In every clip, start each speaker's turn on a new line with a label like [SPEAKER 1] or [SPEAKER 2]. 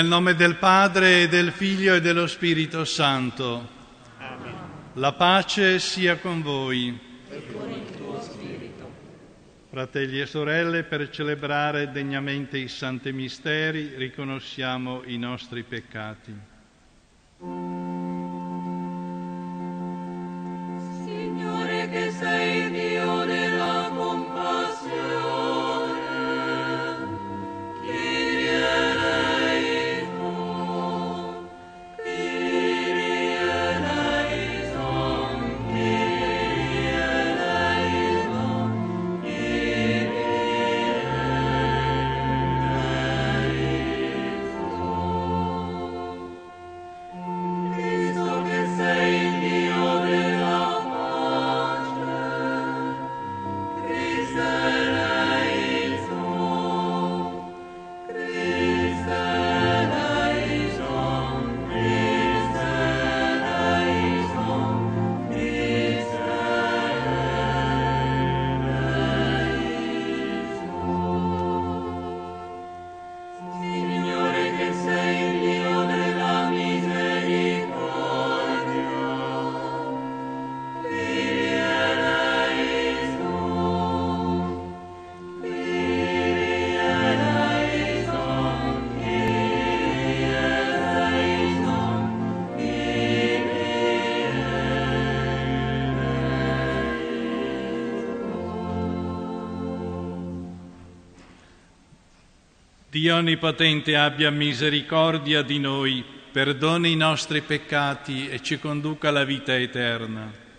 [SPEAKER 1] Nel nome del Padre e del Figlio e dello Spirito Santo.
[SPEAKER 2] Amen.
[SPEAKER 1] La pace sia con voi.
[SPEAKER 2] E con il tuo spirito.
[SPEAKER 1] Fratelli e sorelle, per celebrare degnamente i santi misteri riconosciamo i nostri peccati.
[SPEAKER 3] Dio
[SPEAKER 1] Onnipotente abbia misericordia di noi, perdoni i nostri peccati e ci conduca alla vita eterna.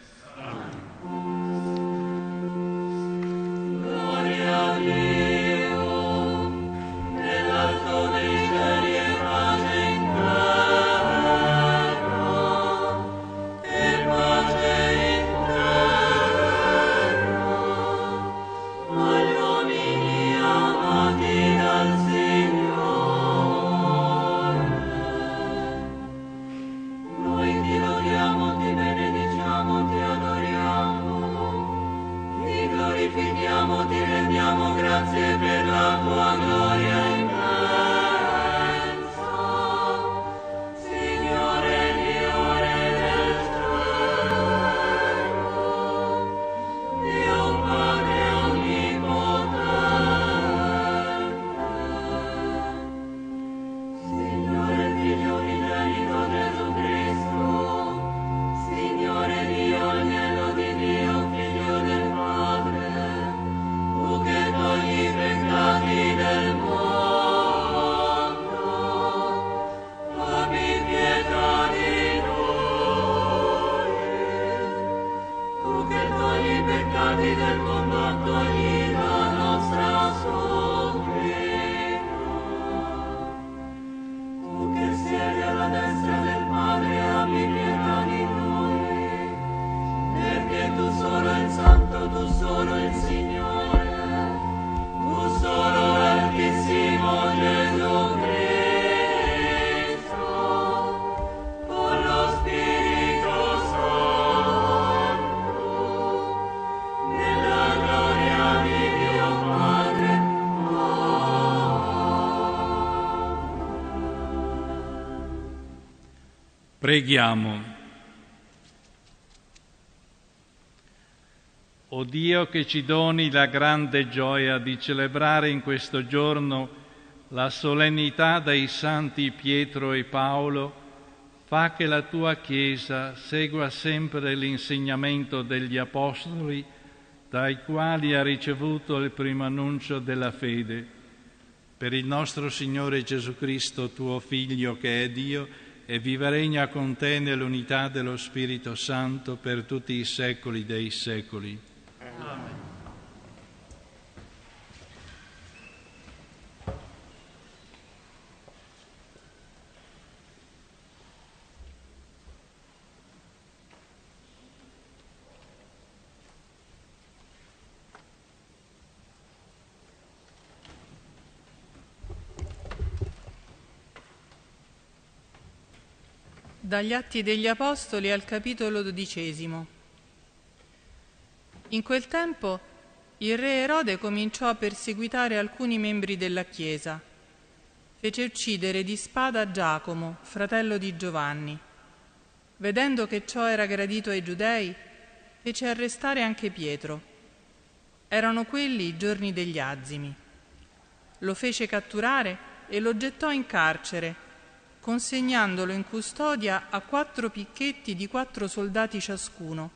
[SPEAKER 1] Preghiamo. O Dio che ci doni la grande gioia di celebrare in questo giorno la solennità dei santi Pietro e Paolo, fa che la tua Chiesa segua sempre l'insegnamento degli Apostoli, dai quali ha ricevuto il primo annuncio della fede. Per il nostro Signore Gesù Cristo, tuo Figlio, che è Dio, e vive e regna con te nell'unità dello Spirito Santo per tutti i secoli dei secoli.
[SPEAKER 4] Dagli Atti degli Apostoli al capitolo dodicesimo. In quel tempo il re Erode cominciò a perseguitare alcuni membri della Chiesa. Fece uccidere di spada Giacomo, fratello di Giovanni. Vedendo che ciò era gradito ai giudei, fece arrestare anche Pietro. Erano quelli i giorni degli azimi. Lo fece catturare e lo gettò in carcere consegnandolo in custodia a quattro picchetti di quattro soldati ciascuno,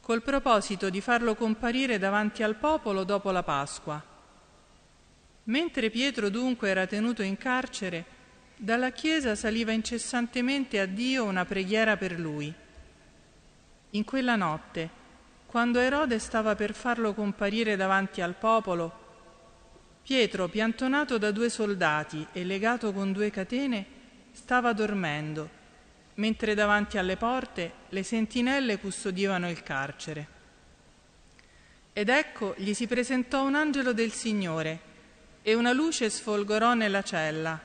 [SPEAKER 4] col proposito di farlo comparire davanti al popolo dopo la Pasqua. Mentre Pietro dunque era tenuto in carcere, dalla chiesa saliva incessantemente a Dio una preghiera per lui. In quella notte, quando Erode stava per farlo comparire davanti al popolo, Pietro, piantonato da due soldati e legato con due catene, stava dormendo, mentre davanti alle porte le sentinelle custodivano il carcere. Ed ecco gli si presentò un angelo del Signore e una luce sfolgorò nella cella.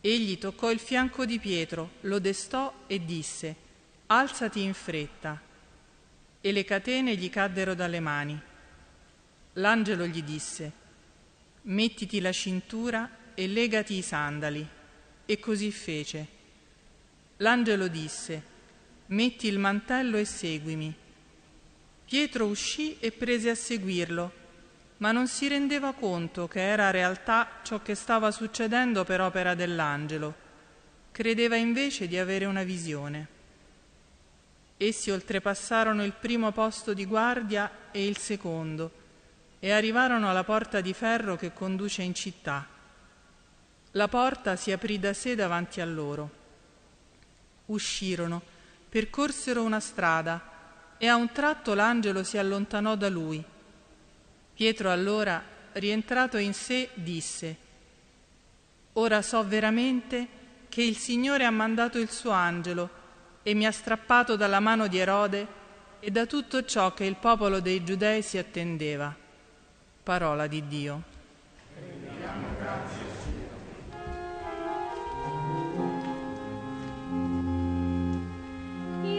[SPEAKER 4] Egli toccò il fianco di Pietro, lo destò e disse, Alzati in fretta. E le catene gli caddero dalle mani. L'angelo gli disse, Mettiti la cintura e legati i sandali. E così fece. L'angelo disse, metti il mantello e seguimi. Pietro uscì e prese a seguirlo, ma non si rendeva conto che era realtà ciò che stava succedendo per opera dell'angelo. Credeva invece di avere una visione. Essi oltrepassarono il primo posto di guardia e il secondo e arrivarono alla porta di ferro che conduce in città. La porta si aprì da sé davanti a loro. Uscirono, percorsero una strada e a un tratto l'angelo si allontanò da lui. Pietro allora, rientrato in sé, disse, Ora so veramente che il Signore ha mandato il suo angelo e mi ha strappato dalla mano di Erode e da tutto ciò che il popolo dei giudei si attendeva. Parola di Dio.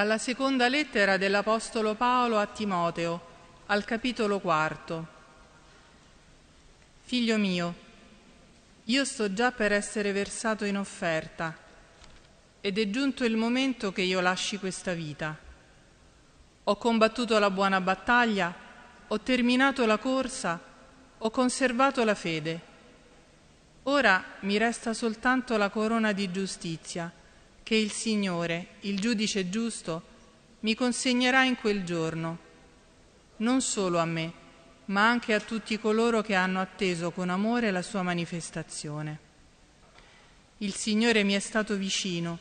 [SPEAKER 4] Dalla seconda lettera dell'Apostolo Paolo a Timoteo, al capitolo quarto. Figlio mio, io sto già per essere versato in offerta ed è giunto il momento che io lasci questa vita. ho combattuto la buona battaglia, ho terminato la corsa, ho conservato la fede. Ora mi resta soltanto la corona di giustizia che il Signore, il giudice giusto, mi consegnerà in quel giorno, non solo a me, ma anche a tutti coloro che hanno atteso con amore la sua manifestazione. Il Signore mi è stato vicino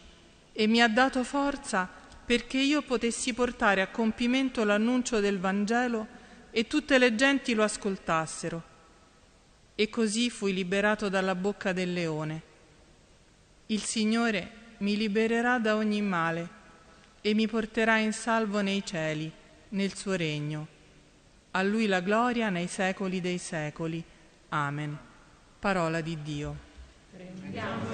[SPEAKER 4] e mi ha dato forza perché io potessi portare a compimento l'annuncio del Vangelo e tutte le genti lo ascoltassero. E così fui liberato dalla bocca del leone. Il Signore mi libererà da ogni male e mi porterà in salvo nei cieli, nel suo regno. A Lui la gloria nei secoli dei secoli. Amen. Parola di Dio. Prendiamo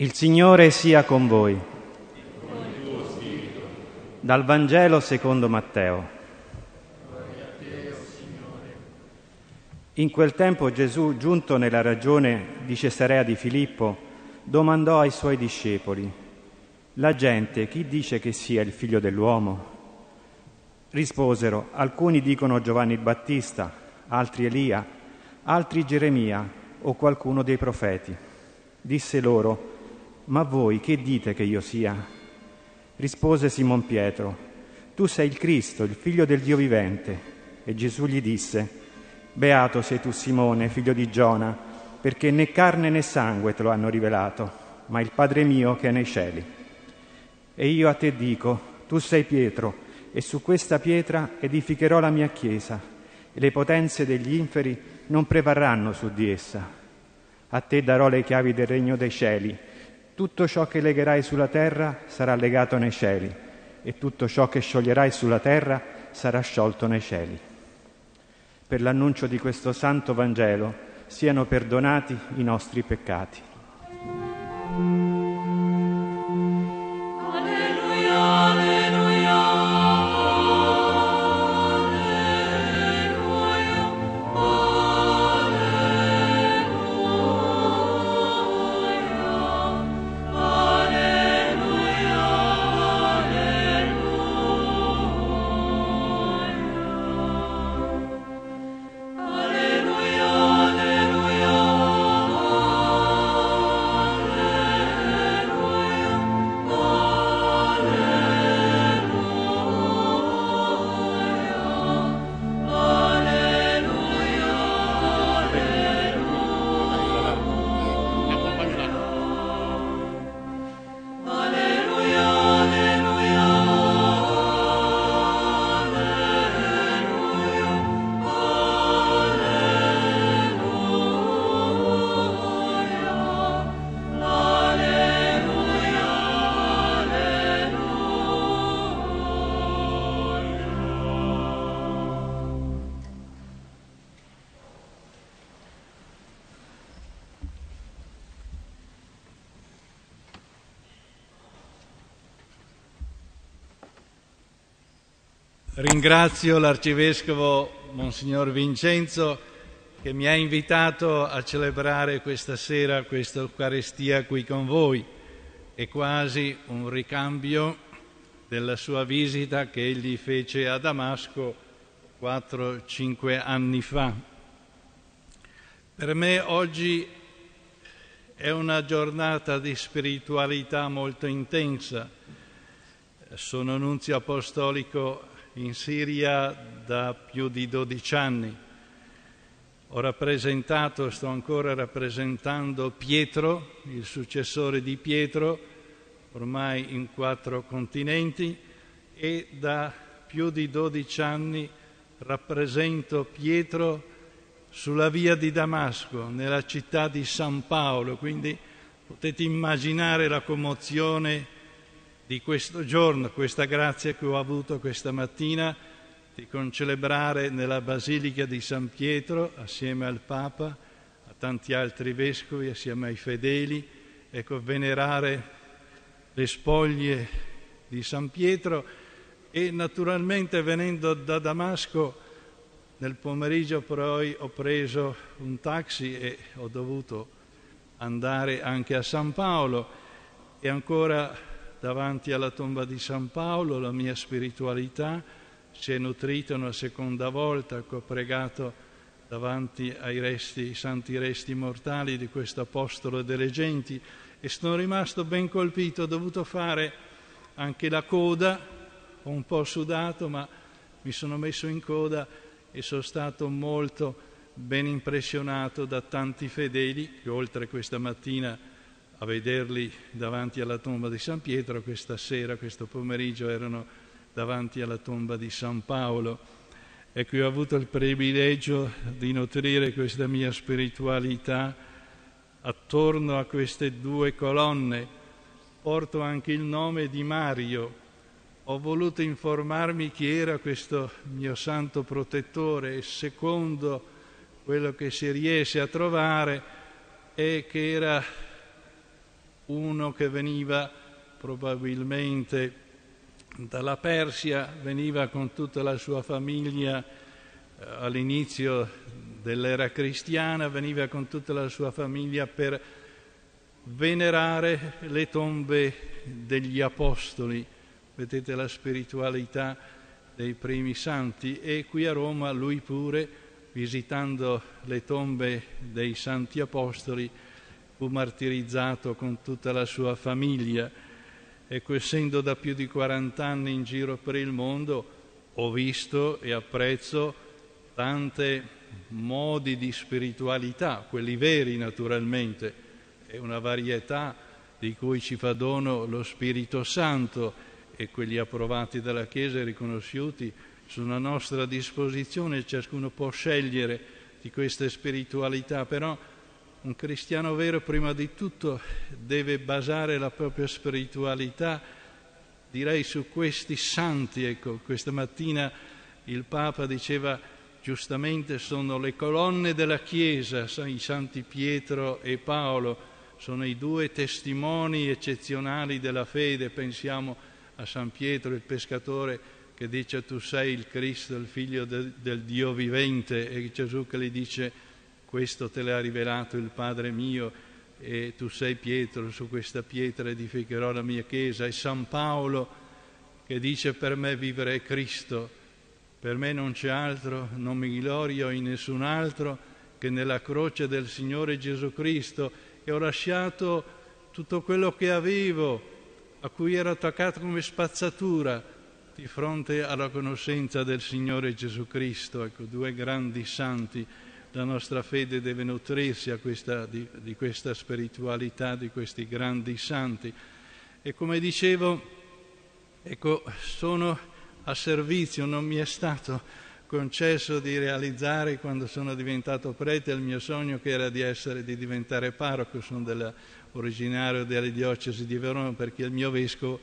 [SPEAKER 5] Il Signore sia con voi. Dal Vangelo secondo Matteo. In quel tempo Gesù, giunto nella regione di Cesarea di Filippo, domandò ai suoi discepoli, La gente chi dice che sia il figlio dell'uomo? Risposero, alcuni dicono Giovanni il Battista, altri Elia, altri Geremia o qualcuno dei profeti. Disse loro, ma voi che dite che io sia? Rispose Simon Pietro, tu sei il Cristo, il figlio del Dio vivente. E Gesù gli disse, Beato sei tu Simone, figlio di Giona, perché né carne né sangue te lo hanno rivelato, ma il Padre mio che è nei cieli. E io a te dico, tu sei Pietro, e su questa pietra edificherò la mia chiesa, e le potenze degli inferi non prevarranno su di essa. A te darò le chiavi del regno dei cieli tutto ciò che legherai sulla terra sarà legato nei cieli e tutto ciò che scioglierai sulla terra sarà sciolto nei cieli. Per l'annuncio di questo santo Vangelo siano perdonati i nostri peccati.
[SPEAKER 3] Ringrazio l'Arcivescovo Monsignor Vincenzo che mi ha invitato a celebrare questa sera questa Eucaristia qui con voi. È quasi un ricambio della sua visita che egli fece a Damasco 4-5 anni fa. Per me oggi è una giornata di spiritualità molto intensa. Sono nunzio apostolico in Siria da più di 12 anni. Ho rappresentato, sto ancora rappresentando Pietro, il successore di Pietro, ormai in quattro continenti, e da più di 12 anni rappresento Pietro sulla via di Damasco, nella città di San Paolo, quindi potete immaginare la commozione di questo giorno, questa grazia che ho avuto questa mattina di concelebrare nella Basilica di San Pietro assieme al Papa, a tanti altri vescovi, assieme ai fedeli, ecco, venerare le spoglie di San Pietro e naturalmente venendo da Damasco nel pomeriggio poi ho preso un taxi e ho dovuto andare anche a San Paolo e ancora davanti alla tomba di San Paolo la mia spiritualità si è nutrita una seconda volta ho pregato davanti ai resti, ai santi resti mortali di questo apostolo delle genti e sono rimasto ben colpito, ho dovuto fare anche la coda, ho un po' sudato ma mi sono messo in coda e sono stato molto ben impressionato da tanti fedeli che oltre questa mattina a vederli davanti alla tomba di San Pietro, questa sera, questo pomeriggio erano davanti alla tomba di San Paolo. Ecco, io ho avuto il privilegio di nutrire questa mia spiritualità attorno a queste due colonne. Porto anche il nome di Mario, ho voluto informarmi chi era questo mio santo protettore e secondo quello che si riesce a trovare è che era uno che veniva probabilmente dalla Persia, veniva con tutta la sua famiglia eh, all'inizio dell'era cristiana, veniva con tutta la sua famiglia per venerare le tombe degli apostoli. Vedete la spiritualità dei primi santi. E qui a Roma lui pure, visitando le tombe dei santi apostoli, fu martirizzato con tutta la sua famiglia. Ecco, essendo da più di 40 anni in giro per il mondo, ho visto e apprezzo tante modi di spiritualità, quelli veri naturalmente, è una varietà di cui ci fa dono lo Spirito Santo e quelli approvati dalla Chiesa e riconosciuti sono a nostra disposizione, ciascuno può scegliere di queste spiritualità, però un cristiano vero prima di tutto deve basare la propria spiritualità, direi, su questi santi. Ecco, questa mattina il Papa diceva giustamente sono le colonne della Chiesa, i santi Pietro e Paolo, sono i due testimoni eccezionali della fede, pensiamo a San Pietro il pescatore che dice tu sei il Cristo, il figlio del, del Dio vivente e Gesù che gli dice questo te l'ha rivelato il Padre mio e tu sei Pietro, su questa pietra edificherò la mia chiesa e San Paolo che dice per me vivere è Cristo, per me non c'è altro, non mi glorio in nessun altro che nella croce del Signore Gesù Cristo e ho lasciato tutto quello che avevo a cui ero attaccato come spazzatura di fronte alla conoscenza del Signore Gesù Cristo. Ecco, due grandi santi. La nostra fede deve nutrirsi questa, di, di questa spiritualità, di questi grandi santi. E come dicevo, ecco, sono a servizio, non mi è stato concesso di realizzare quando sono diventato prete il mio sogno che era di essere, di diventare parroco, sono della originario della diocesi di Verona perché il mio vescovo,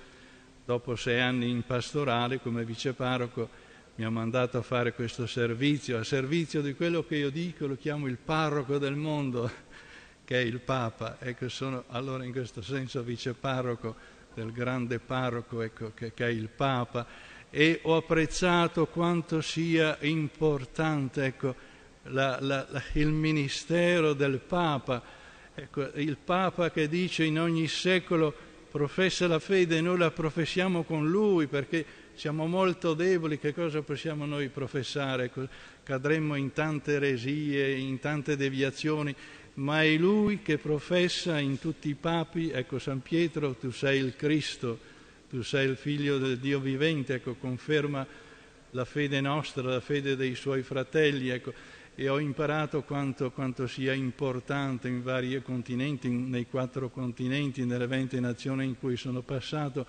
[SPEAKER 3] dopo sei anni in pastorale come viceparroco, mi ha mandato a fare questo servizio, a servizio di quello che io dico, lo chiamo il parroco del mondo, che è il Papa. Ecco, sono allora in questo senso viceparroco del grande parroco ecco, che, che, è il Papa e ho apprezzato quanto sia importante ecco, la, la, la, il ministero del Papa, ecco, il Papa che dice in ogni secolo professa la fede, noi la professiamo con lui perché siamo molto deboli, che cosa possiamo noi professare? Cadremmo in tante eresie, in tante deviazioni, ma è lui che professa in tutti i papi, ecco San Pietro, tu sei il Cristo, tu sei il figlio del Dio vivente, ecco, conferma la fede nostra, la fede dei suoi fratelli, ecco, e ho imparato quanto, quanto, sia importante in vari continenti, nei quattro continenti, nelle venti nazioni in cui sono passato,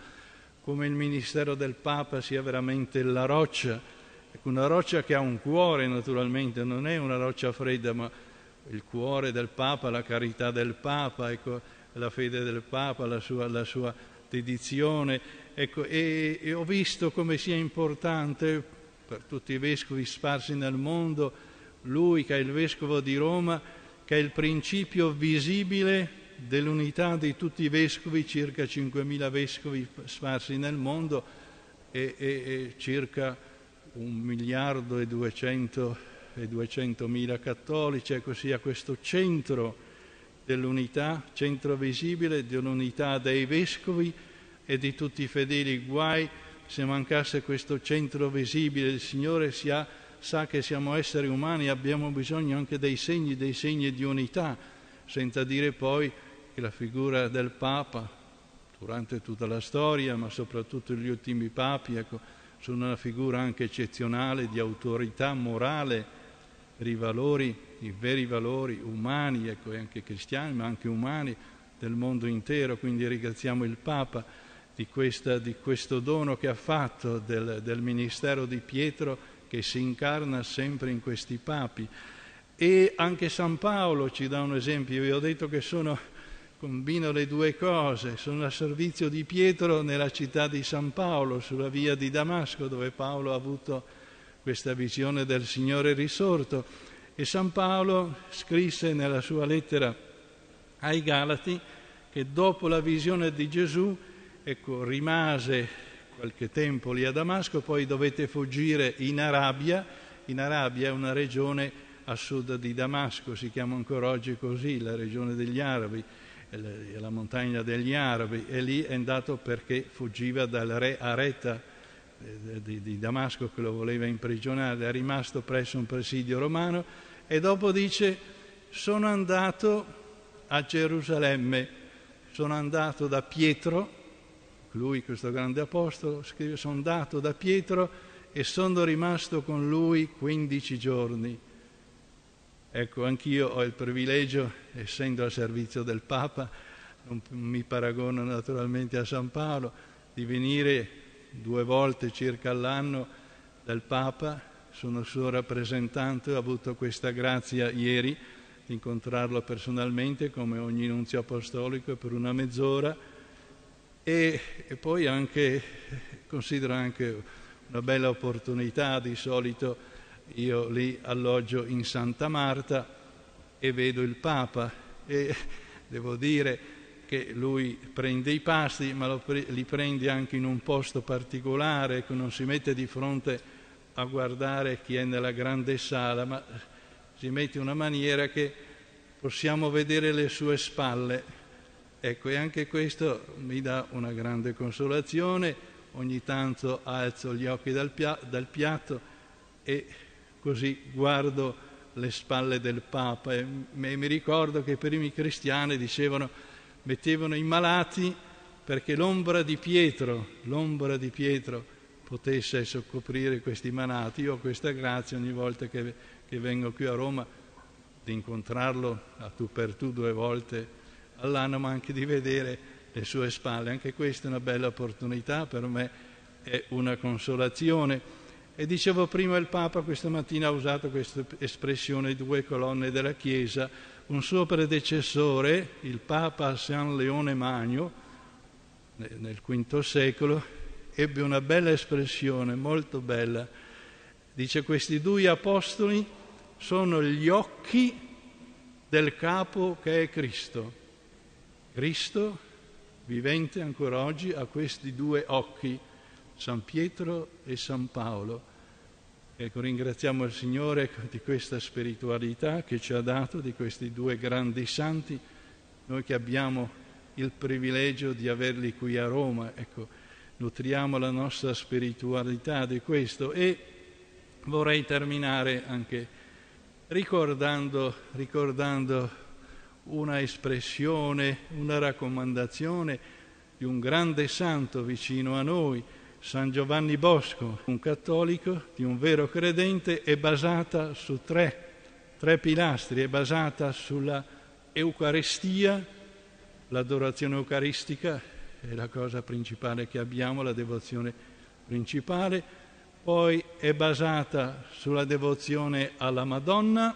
[SPEAKER 3] come il ministero del Papa sia veramente la roccia, ecco, una roccia che ha un cuore naturalmente, non è una roccia fredda, ma il cuore del Papa, la carità del Papa, ecco, la fede del Papa, la sua, la sua dedizione. Ecco, e, e ho visto come sia importante per tutti i vescovi sparsi nel mondo, lui che è il vescovo di Roma, che è il principio visibile dell'unità di tutti i vescovi, circa 5.000 vescovi sparsi nel mondo e, e, e circa un miliardo e 200 e 200.000 cattolici, ecco sia questo centro dell'unità, centro visibile dell'unità dei vescovi e di tutti i fedeli. Guai se mancasse questo centro visibile, il Signore ha, sa che siamo esseri umani abbiamo bisogno anche dei segni, dei segni di unità, senza dire poi che la figura del Papa, durante tutta la storia, ma soprattutto gli ultimi papi, ecco, sono una figura anche eccezionale di autorità morale per i valori, i veri valori umani, ecco, e anche cristiani, ma anche umani del mondo intero. Quindi ringraziamo il Papa di, questa, di questo dono che ha fatto del, del ministero di Pietro che si incarna sempre in questi papi. E anche San Paolo ci dà un esempio. Io ho detto che sono, combino le due cose, sono a servizio di Pietro nella città di San Paolo, sulla via di Damasco, dove Paolo ha avuto questa visione del Signore risorto. E San Paolo scrisse nella sua lettera ai Galati che dopo la visione di Gesù, ecco, rimase qualche tempo lì a Damasco, poi dovette fuggire in Arabia. In Arabia è una regione a sud di Damasco, si chiama ancora oggi così, la regione degli Arabi, la montagna degli Arabi, e lì è andato perché fuggiva dal re Areta eh, di, di Damasco che lo voleva imprigionare, è rimasto presso un presidio romano e dopo dice sono andato a Gerusalemme, sono andato da Pietro, lui questo grande apostolo, scrive sono andato da Pietro e sono rimasto con lui 15 giorni. Ecco, anch'io ho il privilegio, essendo al servizio del Papa, non mi paragono naturalmente a San Paolo, di venire due volte circa all'anno del Papa, sono suo rappresentante, ho avuto questa grazia ieri di incontrarlo personalmente come ogni nunzio apostolico per una mezz'ora. E, e poi anche, considero anche una bella opportunità, di solito io lì alloggio in Santa Marta e vedo il Papa e devo dire che lui prende i pasti, ma li prende anche in un posto particolare, non si mette di fronte a guardare chi è nella grande sala, ma si mette in una maniera che possiamo vedere le sue spalle. Ecco, e anche questo mi dà una grande consolazione. Ogni tanto alzo gli occhi dal, pia- dal piatto e così guardo le spalle del Papa e mi ricordo che i primi cristiani dicevano mettevano i malati perché l'ombra di Pietro, l'ombra di Pietro potesse soccoprire questi malati. Io ho questa grazia ogni volta che, che vengo qui a Roma di incontrarlo a tu per tu due volte all'anno, ma anche di vedere le sue spalle. Anche questa è una bella opportunità, per me è una consolazione. E dicevo prima il Papa questa mattina ha usato questa espressione due colonne della Chiesa un suo predecessore, il Papa San Leone Magno, nel V secolo, ebbe una bella espressione, molto bella. Dice questi due apostoli sono gli occhi del capo che è Cristo. Cristo, vivente ancora oggi, ha questi due occhi, San Pietro e San Paolo. Ecco, ringraziamo il Signore di questa spiritualità che ci ha dato, di questi due grandi santi, noi che abbiamo il privilegio di averli qui a Roma, ecco, nutriamo la nostra spiritualità di questo e vorrei terminare anche ricordando, ricordando una espressione, una raccomandazione di un grande santo vicino a noi, San Giovanni Bosco, un cattolico, di un vero credente, è basata su tre, tre pilastri, è basata sulla Eucaristia, l'adorazione eucaristica è la cosa principale che abbiamo, la devozione principale, poi è basata sulla devozione alla Madonna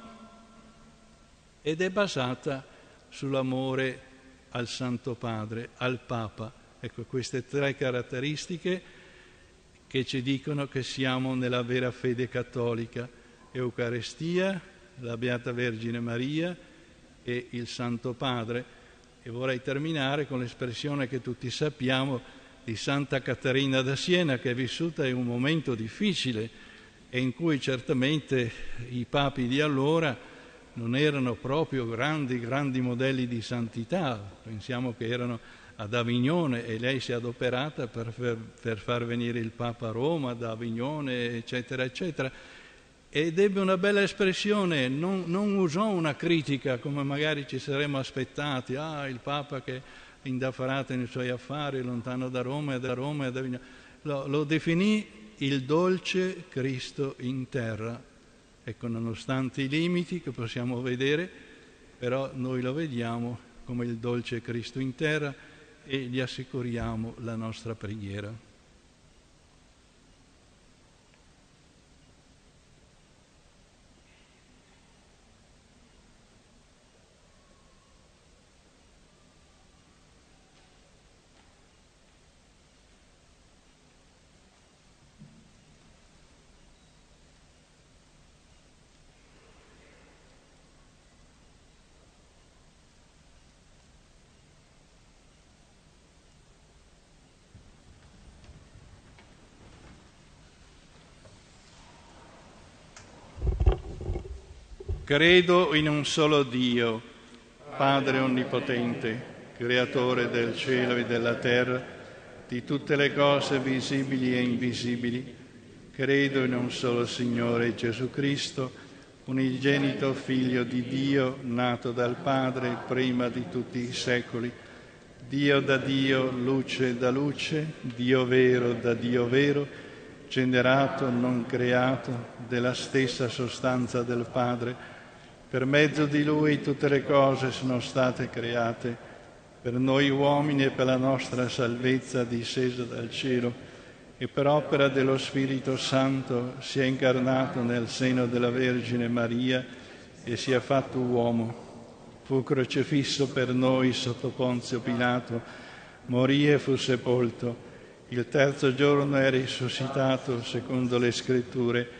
[SPEAKER 3] ed è basata sull'amore al Santo Padre, al Papa. Ecco, queste tre caratteristiche che ci dicono che siamo nella vera fede cattolica, Eucaristia, la Beata Vergine Maria e il Santo Padre. E vorrei terminare con l'espressione che tutti sappiamo di Santa Caterina da Siena, che è vissuta in un momento difficile e in cui certamente i papi di allora non erano proprio grandi, grandi modelli di santità, pensiamo che erano ad Avignone e lei si è adoperata per, per, per far venire il Papa a Roma, da Avignone, eccetera, eccetera. Ed ebbe una bella espressione, non, non usò una critica come magari ci saremmo aspettati, ah il Papa che è indaffarato nei suoi affari, lontano da Roma e da Roma e da Avignone. Lo, lo definì il dolce Cristo in terra. Ecco, nonostante i limiti che possiamo vedere, però noi lo vediamo come il dolce Cristo in terra e gli assicuriamo la nostra preghiera. Credo in un solo Dio, Padre Onnipotente, Creatore del cielo e della terra, di tutte le cose visibili e invisibili. Credo in un solo Signore Gesù Cristo, unigenito Figlio di Dio, nato dal Padre prima di tutti i secoli. Dio da Dio, luce da luce, Dio vero da Dio vero, generato, non creato, della stessa sostanza del Padre per mezzo di Lui tutte le cose sono state create, per noi uomini e per la nostra salvezza discesa dal cielo, e per opera dello Spirito Santo si è incarnato nel seno della Vergine Maria e si è fatto uomo. Fu crocifisso per noi sotto Ponzio Pilato, morì e fu sepolto. Il terzo giorno è risuscitato secondo le scritture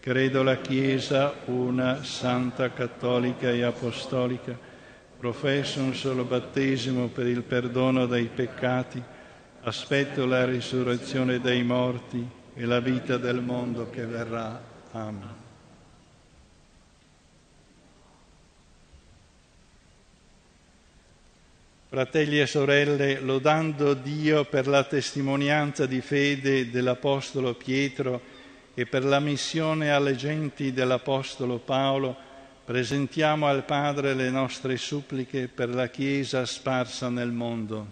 [SPEAKER 3] Credo la Chiesa una, santa, cattolica e apostolica. Professo un solo battesimo per il perdono dei peccati. Aspetto la risurrezione dei morti e la vita del mondo che verrà. Amen. Fratelli e sorelle, lodando Dio per la testimonianza di fede dell'Apostolo Pietro, e per la missione alle genti dell'Apostolo Paolo presentiamo al Padre le nostre suppliche per la Chiesa sparsa nel mondo.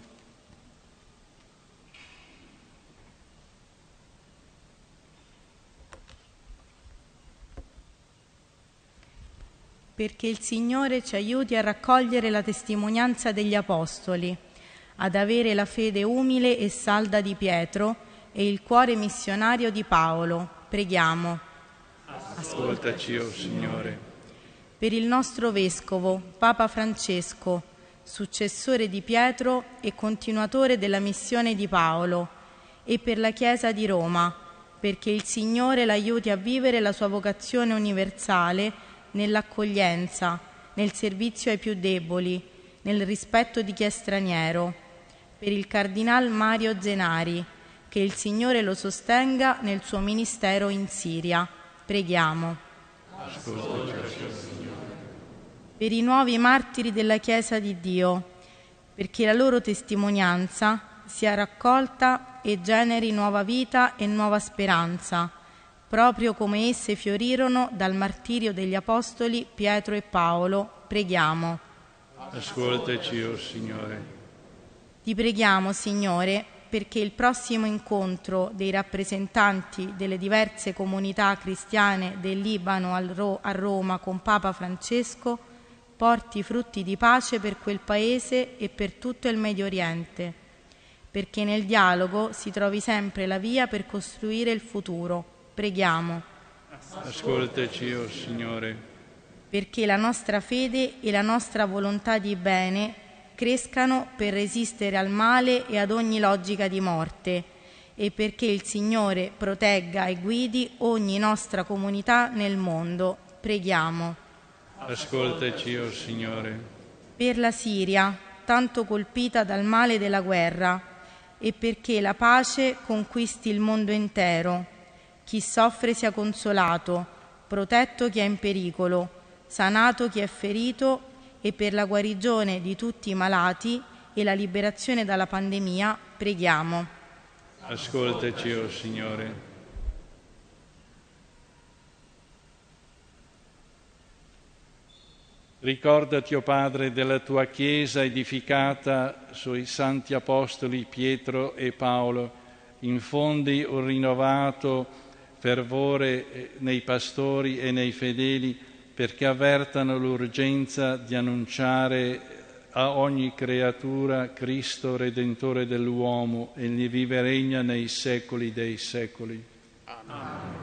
[SPEAKER 6] Perché il Signore ci aiuti a raccogliere la testimonianza degli Apostoli, ad avere la fede umile e salda di Pietro e il cuore missionario di Paolo Preghiamo.
[SPEAKER 3] Ascoltaci, o oh Signore.
[SPEAKER 6] Per il nostro Vescovo, Papa Francesco, successore di Pietro e continuatore della missione di Paolo, e per la Chiesa di Roma, perché il Signore l'aiuti a vivere la sua vocazione universale nell'accoglienza, nel servizio ai più deboli, nel rispetto di chi è straniero. Per il Cardinal Mario Zenari, che il Signore lo sostenga nel suo ministero in Siria. Preghiamo. Per i nuovi martiri della Chiesa di Dio, perché la loro testimonianza sia raccolta e generi nuova vita e nuova speranza, proprio come esse fiorirono dal martirio degli Apostoli Pietro e Paolo. Preghiamo.
[SPEAKER 3] Ascoltaci, o oh Signore.
[SPEAKER 6] Ti preghiamo, Signore, perché il prossimo incontro dei rappresentanti delle diverse comunità cristiane del Libano a Roma con Papa Francesco porti frutti di pace per quel paese e per tutto il Medio Oriente, perché nel dialogo si trovi sempre la via per costruire il futuro. Preghiamo.
[SPEAKER 3] Ascoltaci, o oh Signore.
[SPEAKER 6] Perché la nostra fede e la nostra volontà di bene crescano per resistere al male e ad ogni logica di morte e perché il Signore protegga e guidi ogni nostra comunità nel mondo. Preghiamo.
[SPEAKER 3] Ascoltaci, o oh Signore.
[SPEAKER 6] Per la Siria, tanto colpita dal male della guerra, e perché la pace conquisti il mondo intero. Chi soffre sia consolato, protetto chi è in pericolo, sanato chi è ferito e per la guarigione di tutti i malati e la liberazione dalla pandemia, preghiamo.
[SPEAKER 3] Ascoltaci, o oh Signore. Ricordati, o oh Padre, della tua Chiesa edificata sui santi apostoli Pietro e Paolo, infondi un rinnovato fervore eh, nei pastori e nei fedeli perché avvertano l'urgenza di annunciare a ogni creatura Cristo Redentore dell'uomo e ne vive regna nei secoli dei secoli. Amen.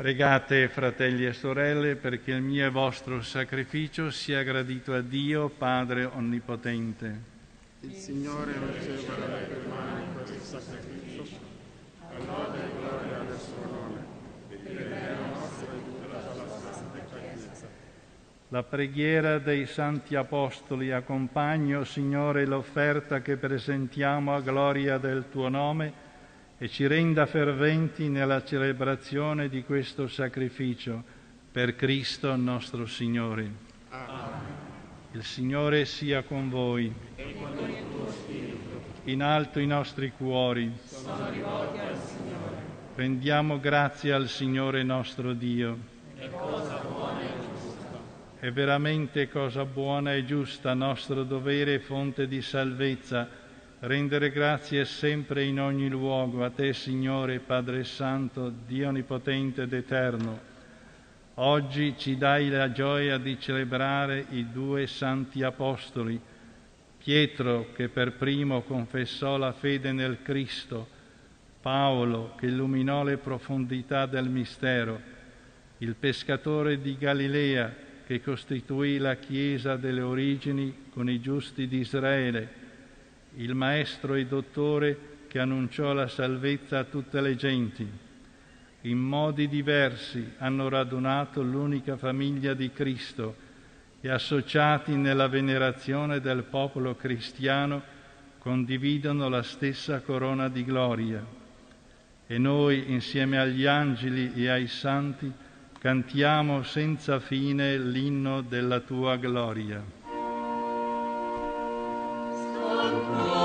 [SPEAKER 3] Pregate, fratelli e sorelle, perché il mio e vostro sacrificio sia gradito a Dio, Padre Onnipotente.
[SPEAKER 7] Il Signore riceva dalle tue mani questo sacrificio, a lode e gloria del suo nome, e per il nostro e tutta la santa Chiesa.
[SPEAKER 3] La preghiera dei santi apostoli accompagno, Signore, l'offerta che presentiamo a gloria del tuo nome e ci renda ferventi nella celebrazione di questo sacrificio per Cristo nostro Signore. Amen. Il Signore sia con voi.
[SPEAKER 7] E con il tuo spirito.
[SPEAKER 3] In alto i nostri cuori.
[SPEAKER 7] Sono rivolti al Signore.
[SPEAKER 3] Rendiamo grazie al Signore nostro Dio.
[SPEAKER 7] È cosa buona e giusta.
[SPEAKER 3] È veramente cosa buona e giusta, nostro dovere e fonte di salvezza rendere grazie sempre in ogni luogo a te, Signore, Padre Santo, Dio Onnipotente ed Eterno. Oggi ci dai la gioia di celebrare i due santi apostoli, Pietro che per primo confessò la fede nel Cristo, Paolo che illuminò le profondità del mistero, il pescatore di Galilea che costituì la Chiesa delle origini con i giusti di Israele, il Maestro e Dottore che annunciò la salvezza a tutte le genti. In modi diversi hanno radunato l'unica famiglia di Cristo e associati nella venerazione del popolo cristiano condividono la stessa corona di gloria. E noi, insieme agli angeli e ai santi, cantiamo senza fine l'inno della tua gloria. Oh.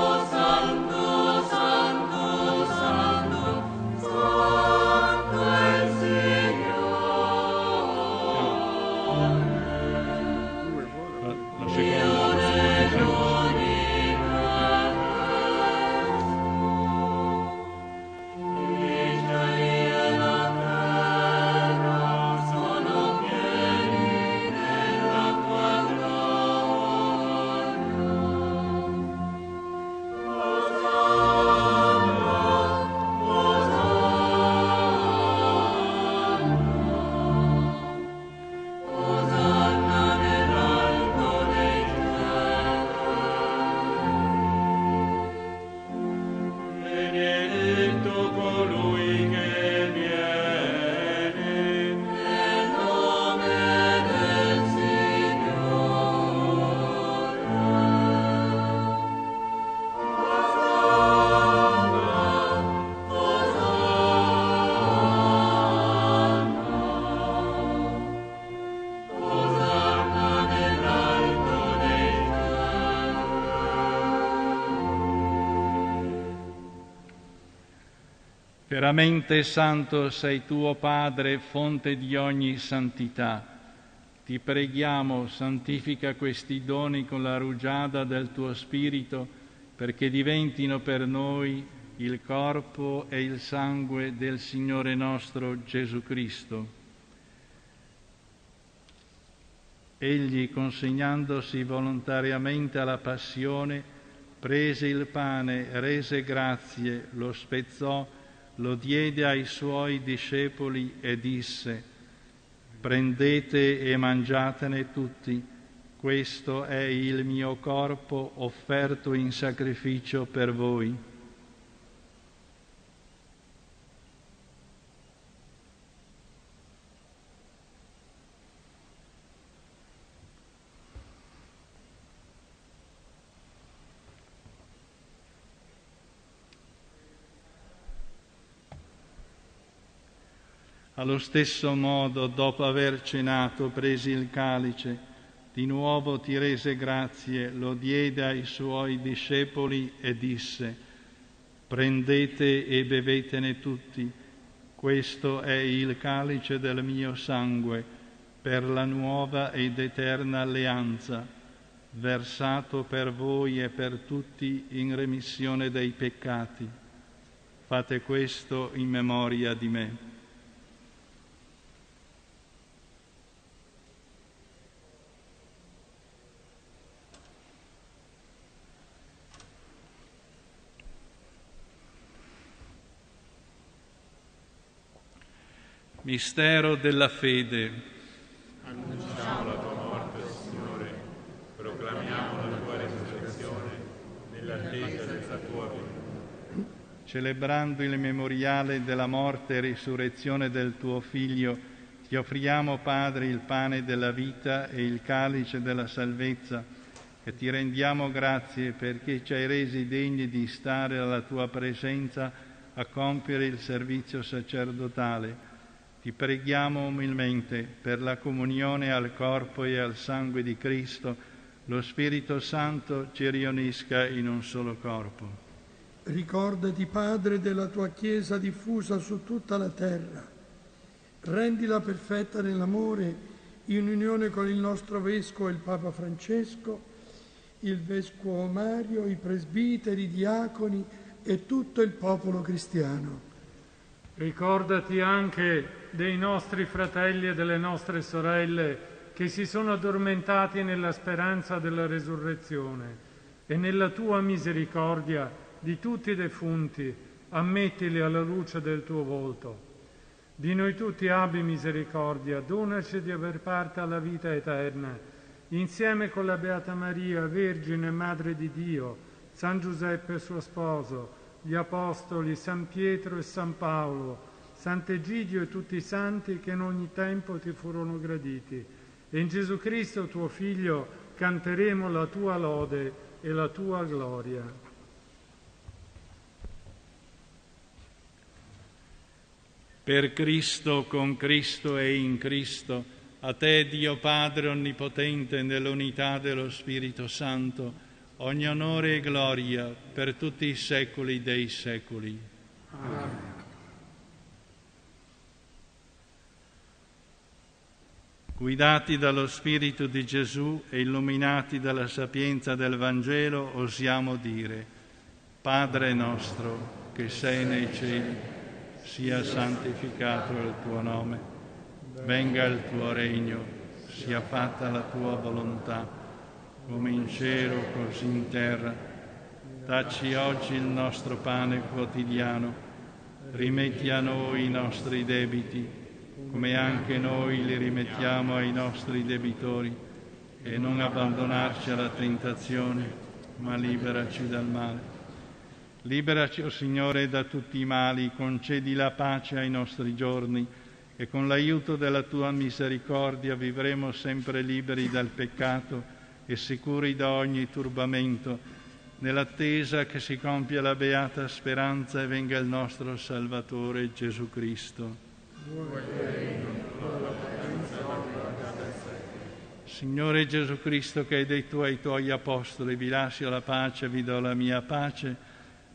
[SPEAKER 3] Veramente santo sei tuo Padre, fonte di ogni santità. Ti preghiamo, santifica questi doni con la rugiada del tuo Spirito, perché diventino per noi il corpo e il sangue del Signore nostro Gesù Cristo. Egli, consegnandosi volontariamente alla passione, prese il pane, rese grazie, lo spezzò, lo diede ai suoi discepoli e disse, prendete e mangiatene tutti, questo è il mio corpo offerto in sacrificio per voi. Allo stesso modo, dopo aver cenato, presi il calice, di nuovo ti rese grazie, lo diede ai suoi discepoli e disse, prendete e bevetene tutti, questo è il calice del mio sangue, per la nuova ed eterna alleanza, versato per voi e per tutti in remissione dei peccati. Fate questo in memoria di me. Mistero della fede.
[SPEAKER 7] Annunciamo la tua morte, Signore, proclamiamo la tua risurrezione nell'attesa della tua venuta.
[SPEAKER 3] Celebrando il memoriale della morte e risurrezione del tuo Figlio, ti offriamo, Padre, il pane della vita e il calice della salvezza e ti rendiamo grazie perché ci hai resi degni di stare alla tua presenza a compiere il servizio sacerdotale ti preghiamo umilmente per la comunione al corpo e al sangue di Cristo, lo Spirito Santo ci riunisca in un solo corpo.
[SPEAKER 8] Ricordati, Padre, della tua Chiesa diffusa su tutta la terra. Rendila perfetta nell'amore, in unione con il nostro Vescovo, il Papa Francesco, il Vescovo Mario, i presbiteri, i diaconi e tutto il popolo cristiano.
[SPEAKER 9] Ricordati anche dei nostri fratelli e delle nostre sorelle che si sono addormentati nella speranza della resurrezione e nella tua misericordia di tutti i defunti, ammettili alla luce del tuo volto. Di noi tutti abbi misericordia, donaci di aver parte alla vita eterna, insieme con la Beata Maria, Vergine Madre di Dio, San Giuseppe suo sposo, gli Apostoli, San Pietro e San Paolo, Sant'Egidio e tutti i santi che in ogni tempo ti furono graditi. E in Gesù Cristo, tuo Figlio, canteremo la tua lode e la tua gloria.
[SPEAKER 3] Per Cristo, con Cristo e in Cristo, a te Dio Padre Onnipotente, nell'unità dello Spirito Santo, ogni onore e gloria per tutti i secoli dei secoli. Amen. Guidati dallo Spirito di Gesù e illuminati dalla sapienza del Vangelo, osiamo dire, Padre nostro che sei nei cieli, sia santificato il tuo nome, venga il tuo regno, sia fatta la tua volontà, come in cielo così in terra. Dacci oggi il nostro pane quotidiano, rimetti a noi i nostri debiti, come anche noi li rimettiamo ai nostri debitori, e non abbandonarci alla tentazione, ma liberaci dal male. Liberaci, o oh Signore, da tutti i mali, concedi la pace ai nostri giorni. E con l'aiuto della tua misericordia vivremo sempre liberi dal peccato e sicuri da ogni turbamento, nell'attesa che si compia la beata speranza e venga il nostro Salvatore Gesù Cristo. Signore Gesù Cristo, che hai detto ai tuoi apostoli, vi lascio la pace, vi do la mia pace,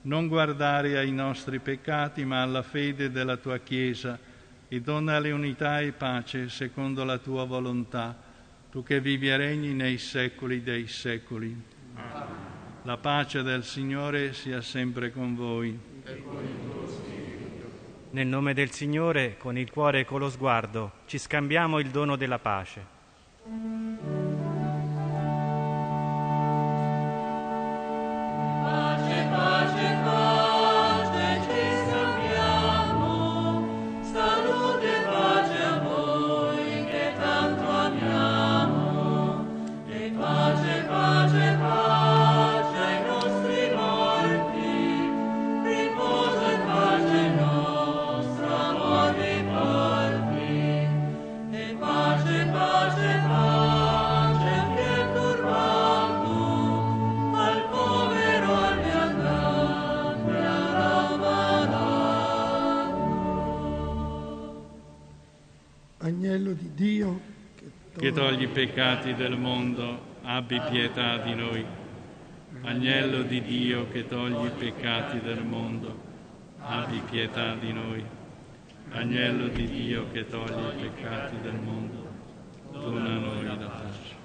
[SPEAKER 3] non guardare ai nostri peccati, ma alla fede della tua Chiesa, e donale unità e pace secondo la tua volontà, tu che vivi e regni nei secoli dei secoli. La pace del Signore sia sempre con voi. Con.
[SPEAKER 1] Nel nome del Signore, con il cuore e con lo sguardo, ci scambiamo il dono della pace.
[SPEAKER 3] Togli i peccati del mondo, abbi pietà di noi. Agnello di Dio che togli i peccati del mondo, abbi pietà di noi. Agnello di Dio che togli i peccati del mondo, dona noi la pace.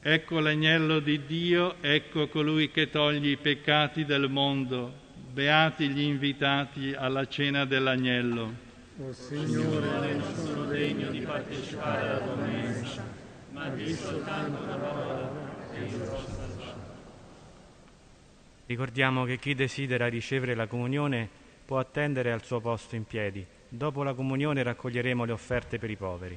[SPEAKER 3] Ecco l'agnello di Dio, ecco colui che toglie i peccati del mondo Beati gli invitati alla cena dell'agnello.
[SPEAKER 9] O Signore, non sono degno di partecipare alla tua mensa, ma di soltanto una parola che io
[SPEAKER 1] Ricordiamo che chi desidera ricevere la comunione può attendere al suo posto in piedi. Dopo la comunione raccoglieremo le offerte per i poveri.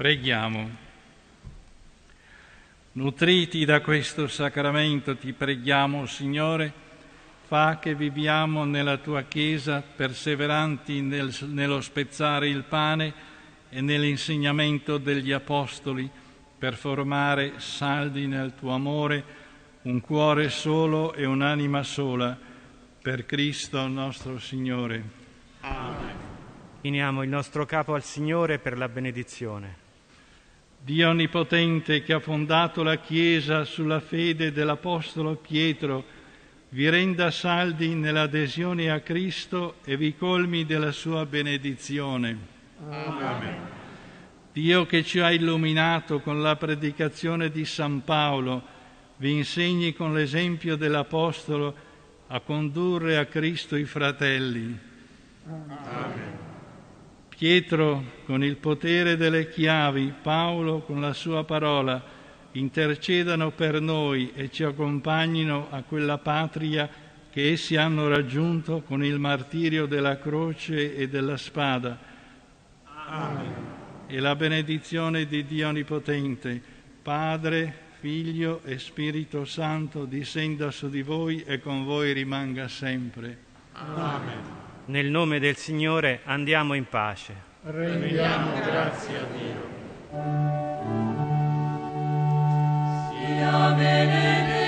[SPEAKER 3] Preghiamo. Nutriti da questo sacramento, ti preghiamo, Signore, fa che viviamo nella tua Chiesa, perseveranti nel, nello spezzare il pane e nell'insegnamento degli Apostoli, per formare saldi nel tuo amore un cuore solo e un'anima sola, per Cristo nostro Signore.
[SPEAKER 1] Amen. Finiamo il nostro capo al Signore per la benedizione.
[SPEAKER 3] Dio Onnipotente che ha fondato la Chiesa sulla fede dell'Apostolo Pietro, vi renda saldi nell'adesione a Cristo e vi colmi della sua benedizione. Amen. Dio che ci ha illuminato con la predicazione di San Paolo, vi insegni con l'esempio dell'Apostolo a condurre a Cristo i fratelli. Amen. Pietro con il potere delle chiavi, Paolo con la sua parola, intercedano per noi e ci accompagnino a quella patria che essi hanno raggiunto con il martirio della croce e della spada. Amen. E la benedizione di Dio Onnipotente, Padre, Figlio e Spirito Santo discenda su di voi e con voi rimanga sempre.
[SPEAKER 1] Amen. Nel nome del Signore andiamo in pace.
[SPEAKER 7] Rendiamo grazie a Dio. Sia benedetto.